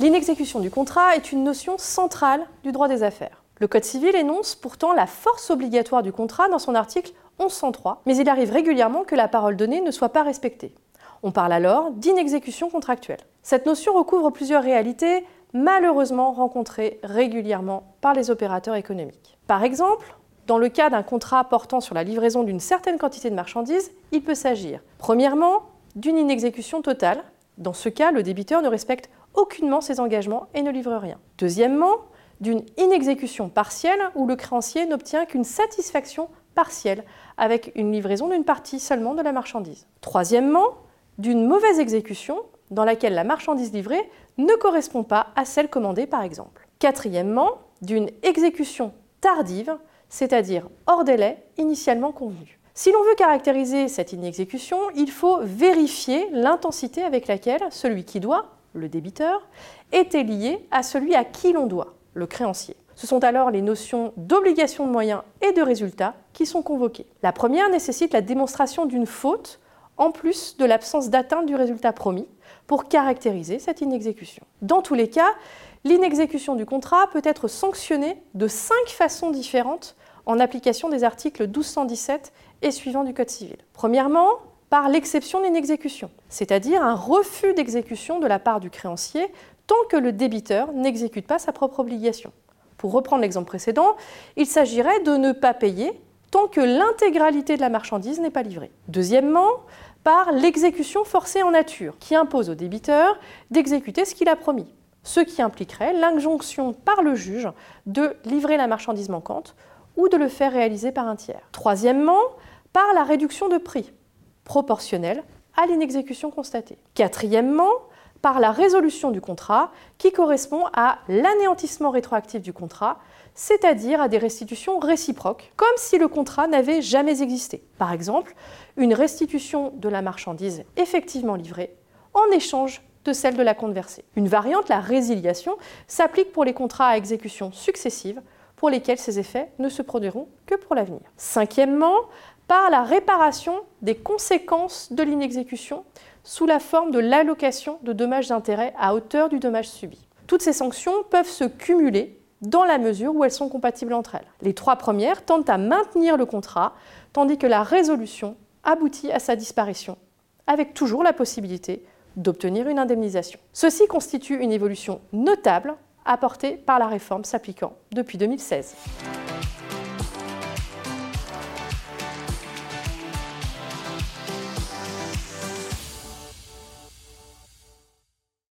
L'inexécution du contrat est une notion centrale du droit des affaires. Le Code civil énonce pourtant la force obligatoire du contrat dans son article 1103, mais il arrive régulièrement que la parole donnée ne soit pas respectée. On parle alors d'inexécution contractuelle. Cette notion recouvre plusieurs réalités malheureusement rencontrées régulièrement par les opérateurs économiques. Par exemple, dans le cas d'un contrat portant sur la livraison d'une certaine quantité de marchandises, il peut s'agir, premièrement, d'une inexécution totale. Dans ce cas, le débiteur ne respecte aucunement ses engagements et ne livre rien. Deuxièmement, d'une inexécution partielle où le créancier n'obtient qu'une satisfaction partielle avec une livraison d'une partie seulement de la marchandise. Troisièmement, d'une mauvaise exécution dans laquelle la marchandise livrée ne correspond pas à celle commandée par exemple. Quatrièmement, d'une exécution tardive, c'est-à-dire hors délai initialement convenu. Si l'on veut caractériser cette inexécution, il faut vérifier l'intensité avec laquelle celui qui doit, le débiteur, était lié à celui à qui l'on doit, le créancier. Ce sont alors les notions d'obligation de moyens et de résultats qui sont convoquées. La première nécessite la démonstration d'une faute en plus de l'absence d'atteinte du résultat promis pour caractériser cette inexécution. Dans tous les cas, l'inexécution du contrat peut être sanctionnée de cinq façons différentes en application des articles 1217 et suivants du Code civil. Premièrement, par l'exception d'une exécution, c'est-à-dire un refus d'exécution de la part du créancier tant que le débiteur n'exécute pas sa propre obligation. Pour reprendre l'exemple précédent, il s'agirait de ne pas payer tant que l'intégralité de la marchandise n'est pas livrée. Deuxièmement, par l'exécution forcée en nature, qui impose au débiteur d'exécuter ce qu'il a promis, ce qui impliquerait l'injonction par le juge de livrer la marchandise manquante ou de le faire réaliser par un tiers. Troisièmement, par la réduction de prix, proportionnelle à l'inexécution constatée. Quatrièmement, par la résolution du contrat qui correspond à l'anéantissement rétroactif du contrat, c'est-à-dire à des restitutions réciproques, comme si le contrat n'avait jamais existé. Par exemple, une restitution de la marchandise effectivement livrée en échange de celle de la compte versée. Une variante, la résiliation, s'applique pour les contrats à exécution successive pour lesquels ces effets ne se produiront que pour l'avenir. Cinquièmement, par la réparation des conséquences de l'inexécution sous la forme de l'allocation de dommages d'intérêt à hauteur du dommage subi. Toutes ces sanctions peuvent se cumuler dans la mesure où elles sont compatibles entre elles. Les trois premières tentent à maintenir le contrat, tandis que la résolution aboutit à sa disparition, avec toujours la possibilité d'obtenir une indemnisation. Ceci constitue une évolution notable apportée par la réforme s'appliquant depuis 2016.